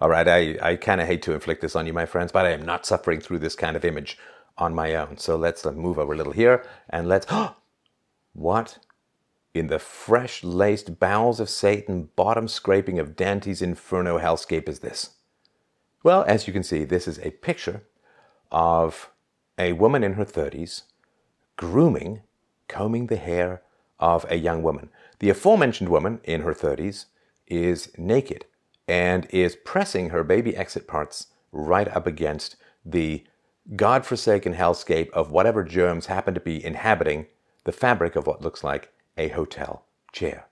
All right, I, I kind of hate to inflict this on you, my friends, but I am not suffering through this kind of image on my own. So let's uh, move over a little here and let's. what? In the fresh laced bowels of Satan, bottom scraping of Dante's Inferno hellscape is this? Well, as you can see, this is a picture of a woman in her 30s grooming, combing the hair of a young woman. The aforementioned woman in her 30s is naked and is pressing her baby exit parts right up against the God-forsaken hellscape of whatever germs happen to be inhabiting the fabric of what looks like a hotel chair.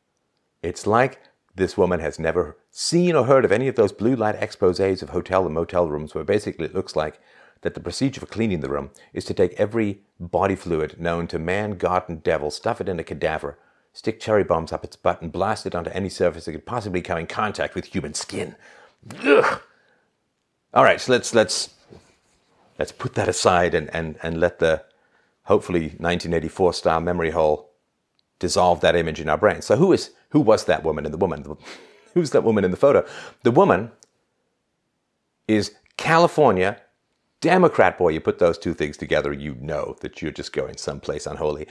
It's like this woman has never seen or heard of any of those blue light exposés of hotel and motel rooms where basically it looks like that the procedure for cleaning the room is to take every body fluid known to man, God, and devil, stuff it in a cadaver, stick cherry bombs up its butt, and blast it onto any surface that could possibly come in contact with human skin. Ugh. All right, so let's let's let's put that aside and, and, and let the hopefully 1984 style memory hole dissolve that image in our brain. So who is who was that woman in the woman? Who's that woman in the photo? The woman is California Democrat boy. You put those two things together, you know that you're just going someplace unholy.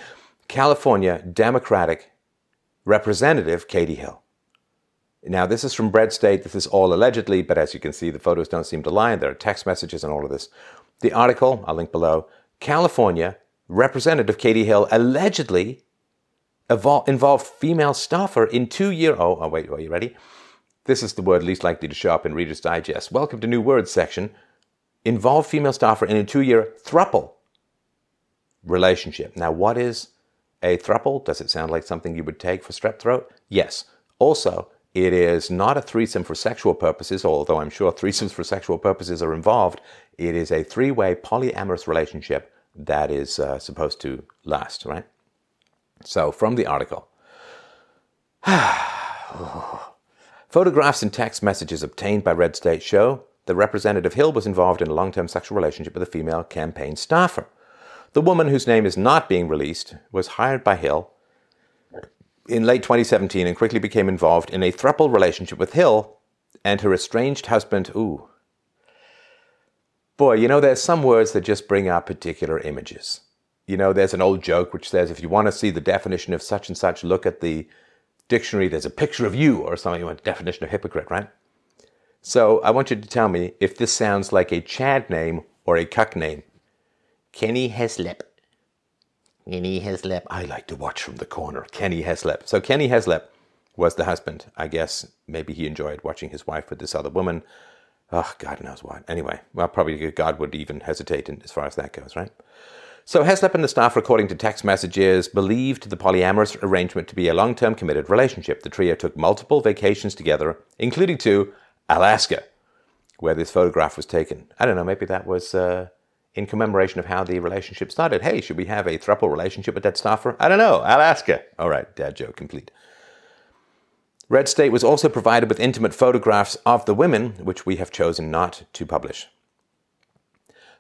California Democratic Representative Katie Hill. Now, this is from Red State. This is all allegedly, but as you can see, the photos don't seem to lie. and There are text messages and all of this. The article, I'll link below. California Representative Katie Hill allegedly involved female staffer in two year. Oh, oh, wait, are you ready? This is the word least likely to show up in Reader's Digest. Welcome to New Words section. Involved female staffer in a two year throuple relationship. Now, what is a throuple? Does it sound like something you would take for strep throat? Yes. Also, it is not a threesome for sexual purposes, although I'm sure threesomes for sexual purposes are involved. It is a three way polyamorous relationship that is uh, supposed to last, right? So, from the article Photographs and text messages obtained by Red State show that Representative Hill was involved in a long term sexual relationship with a female campaign staffer. The woman, whose name is not being released, was hired by Hill in late 2017 and quickly became involved in a throuple relationship with Hill and her estranged husband. Ooh. Boy, you know, there's some words that just bring up particular images. You know, there's an old joke which says if you want to see the definition of such and such, look at the dictionary, there's a picture of you or something, you want definition of hypocrite, right? So I want you to tell me if this sounds like a Chad name or a cuck name. Kenny Heslep. Kenny Heslep. I like to watch from the corner. Kenny Heslep. So Kenny Heslep was the husband. I guess maybe he enjoyed watching his wife with this other woman. Oh, God knows what. Anyway, well, probably God would even hesitate in, as far as that goes, right? So Heslep and the staff, according to text messages, believed the polyamorous arrangement to be a long-term committed relationship. The trio took multiple vacations together, including to Alaska, where this photograph was taken. I don't know, maybe that was uh, in commemoration of how the relationship started. Hey, should we have a throuple relationship with that staffer? I don't know. I'll ask Alaska. All right, dad joke complete. Red State was also provided with intimate photographs of the women, which we have chosen not to publish.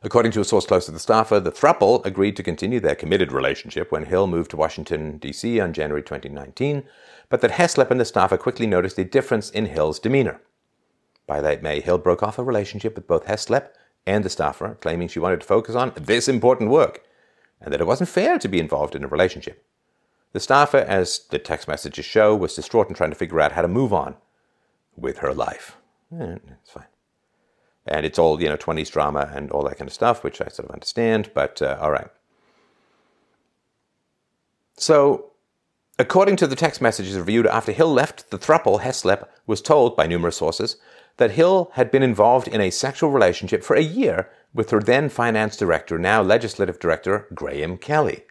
According to a source close to the staffer, the throuple agreed to continue their committed relationship when Hill moved to Washington, D.C. on January 2019, but that Heslep and the staffer quickly noticed a difference in Hill's demeanor. By late May, Hill broke off a relationship with both Heslep and the staffer, claiming she wanted to focus on this important work and that it wasn't fair to be involved in a relationship. The staffer, as the text messages show, was distraught and trying to figure out how to move on with her life. Eh, it's fine. And it's all, you know, 20s drama and all that kind of stuff, which I sort of understand, but uh, all right. So, according to the text messages reviewed after Hill left the throuple, Heslep was told by numerous sources that Hill had been involved in a sexual relationship for a year with her then finance director, now legislative director, Graham Kelly.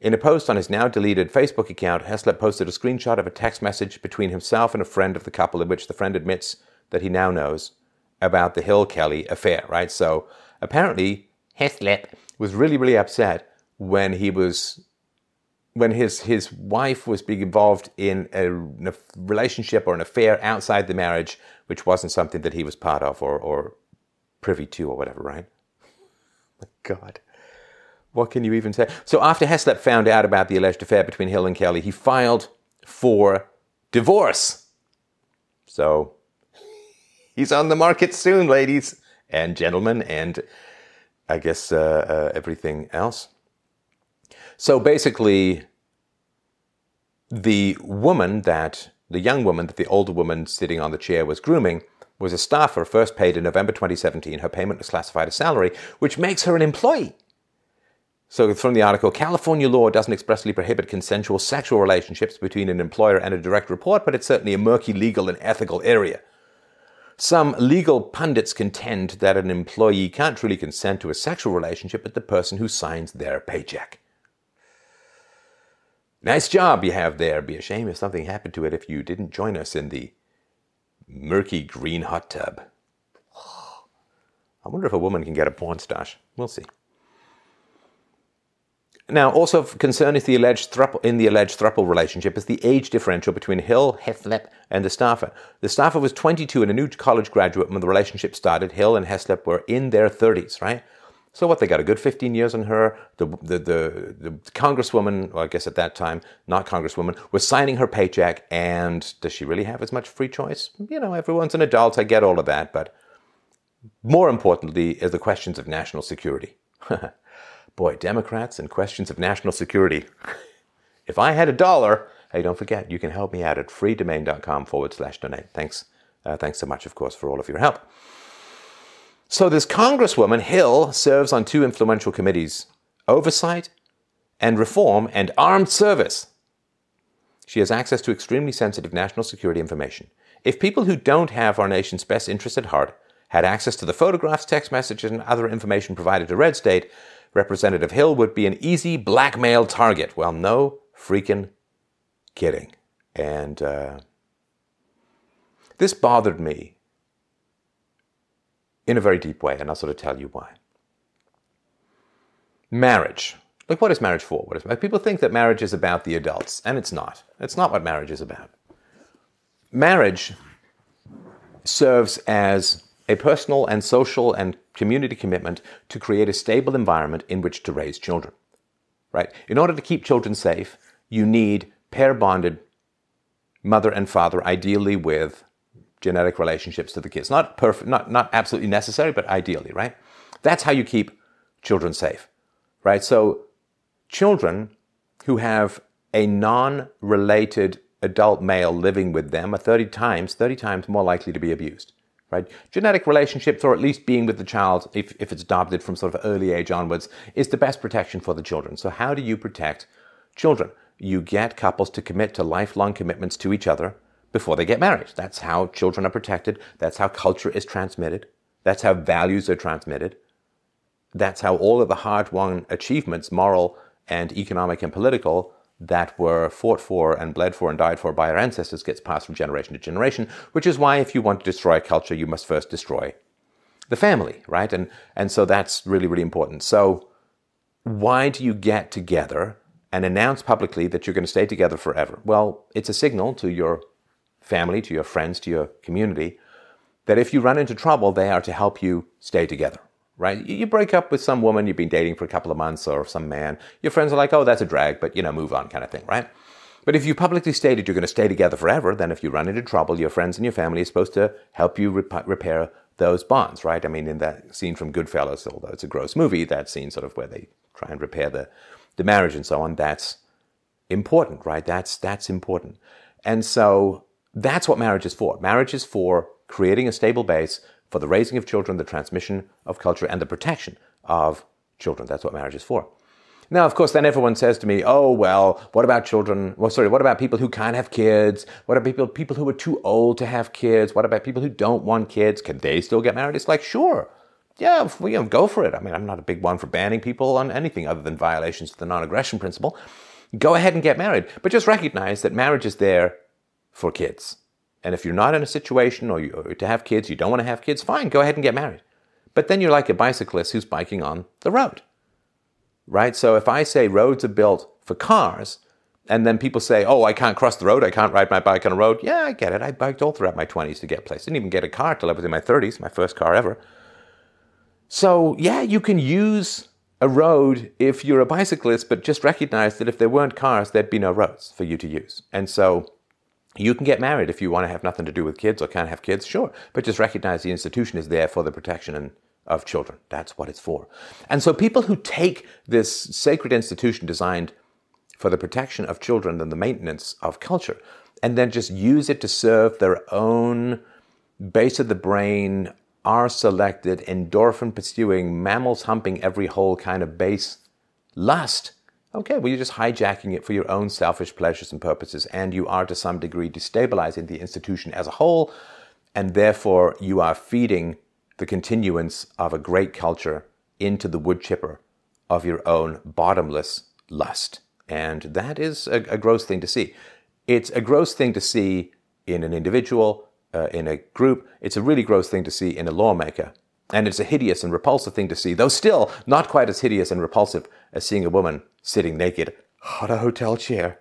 In a post on his now deleted Facebook account, Heslep posted a screenshot of a text message between himself and a friend of the couple in which the friend admits that he now knows about the Hill Kelly affair, right? So apparently, Heslep was really, really upset when he was when his his wife was being involved in a, a, relationship or an affair outside the marriage, which wasn't something that he was part of or, or privy to or whatever, right? My God. What can you even say? So after Heslep found out about the alleged affair between Hill and Kelly, he filed for divorce. So He's on the market soon, ladies and gentlemen, and I guess uh, uh, everything else. So basically, the woman that, the young woman that the older woman sitting on the chair was grooming was a staffer first paid in November 2017. Her payment was classified as salary, which makes her an employee. So, from the article, California law doesn't expressly prohibit consensual sexual relationships between an employer and a direct report, but it's certainly a murky legal and ethical area. Some legal pundits contend that an employee can't really consent to a sexual relationship with the person who signs their paycheck. Nice job you have there. Be a shame if something happened to it if you didn't join us in the murky green hot tub. I wonder if a woman can get a porn stash. We'll see. Now, also of concern is the alleged throuple, in the alleged throuple relationship is the age differential between Hill, Heslep, and the staffer. The staffer was 22 and a new college graduate when the relationship started. Hill and Heslep were in their 30s, right? So what? They got a good 15 years on her. The, the, the, the congresswoman, well, I guess at that time, not congresswoman, was signing her paycheck. And does she really have as much free choice? You know, everyone's an adult. I get all of that. But more importantly is the questions of national security. Boy, Democrats and questions of national security. if I had a dollar, hey, don't forget, you can help me out at freedomain.com forward slash donate. Thanks. Uh, thanks so much, of course, for all of your help. So, this Congresswoman, Hill, serves on two influential committees oversight and reform and armed service. She has access to extremely sensitive national security information. If people who don't have our nation's best interests at heart had access to the photographs, text messages, and other information provided to Red State, Representative Hill would be an easy blackmail target. Well, no freaking kidding. And uh, this bothered me in a very deep way, and I'll sort of tell you why. Marriage. Like, what is marriage for? What is, people think that marriage is about the adults, and it's not. It's not what marriage is about. Marriage serves as a personal and social and community commitment to create a stable environment in which to raise children. Right? In order to keep children safe, you need pair bonded mother and father, ideally with genetic relationships to the kids. Not perfect, not, not absolutely necessary, but ideally, right? That's how you keep children safe, right? So children who have a non-related adult male living with them are 30 times, 30 times more likely to be abused right? Genetic relationships, or at least being with the child, if, if it's adopted from sort of early age onwards, is the best protection for the children. So, how do you protect children? You get couples to commit to lifelong commitments to each other before they get married. That's how children are protected. That's how culture is transmitted. That's how values are transmitted. That's how all of the hard won achievements, moral and economic and political, that were fought for and bled for and died for by our ancestors gets passed from generation to generation, which is why if you want to destroy a culture, you must first destroy the family, right? And, and so that's really, really important. So why do you get together and announce publicly that you're going to stay together forever? Well, it's a signal to your family, to your friends, to your community, that if you run into trouble, they are to help you stay together right? You break up with some woman you've been dating for a couple of months or some man. Your friends are like, oh, that's a drag, but you know, move on kind of thing, right? But if you publicly stated you're going to stay together forever, then if you run into trouble, your friends and your family are supposed to help you rep- repair those bonds, right? I mean, in that scene from Goodfellas, although it's a gross movie, that scene sort of where they try and repair the, the marriage and so on, that's important, right? That's, that's important. And so that's what marriage is for. Marriage is for creating a stable base for the raising of children, the transmission of culture, and the protection of children. That's what marriage is for. Now, of course, then everyone says to me, "Oh, well, what about children? Well, sorry, what about people who can't have kids? What about people people who are too old to have kids? What about people who don't want kids? Can they still get married?" It's like, sure, yeah, we you know, go for it. I mean, I'm not a big one for banning people on anything other than violations of the non-aggression principle. Go ahead and get married, but just recognize that marriage is there for kids. And if you're not in a situation or, you, or to have kids, you don't want to have kids, fine, go ahead and get married. But then you're like a bicyclist who's biking on the road, right? So if I say roads are built for cars, and then people say, oh, I can't cross the road, I can't ride my bike on a road. Yeah, I get it. I biked all throughout my 20s to get places. Didn't even get a car till I was in my 30s, my first car ever. So, yeah, you can use a road if you're a bicyclist, but just recognize that if there weren't cars, there'd be no roads for you to use. And so You can get married if you want to have nothing to do with kids or can't have kids, sure, but just recognize the institution is there for the protection and of children. That's what it's for. And so people who take this sacred institution designed for the protection of children and the maintenance of culture and then just use it to serve their own base of the brain, are selected, endorphin pursuing, mammals humping every hole kind of base lust. Okay, well, you're just hijacking it for your own selfish pleasures and purposes, and you are to some degree destabilizing the institution as a whole, and therefore you are feeding the continuance of a great culture into the wood chipper of your own bottomless lust. And that is a, a gross thing to see. It's a gross thing to see in an individual, uh, in a group. It's a really gross thing to see in a lawmaker. And it's a hideous and repulsive thing to see, though still not quite as hideous and repulsive as seeing a woman sitting naked on a hotel chair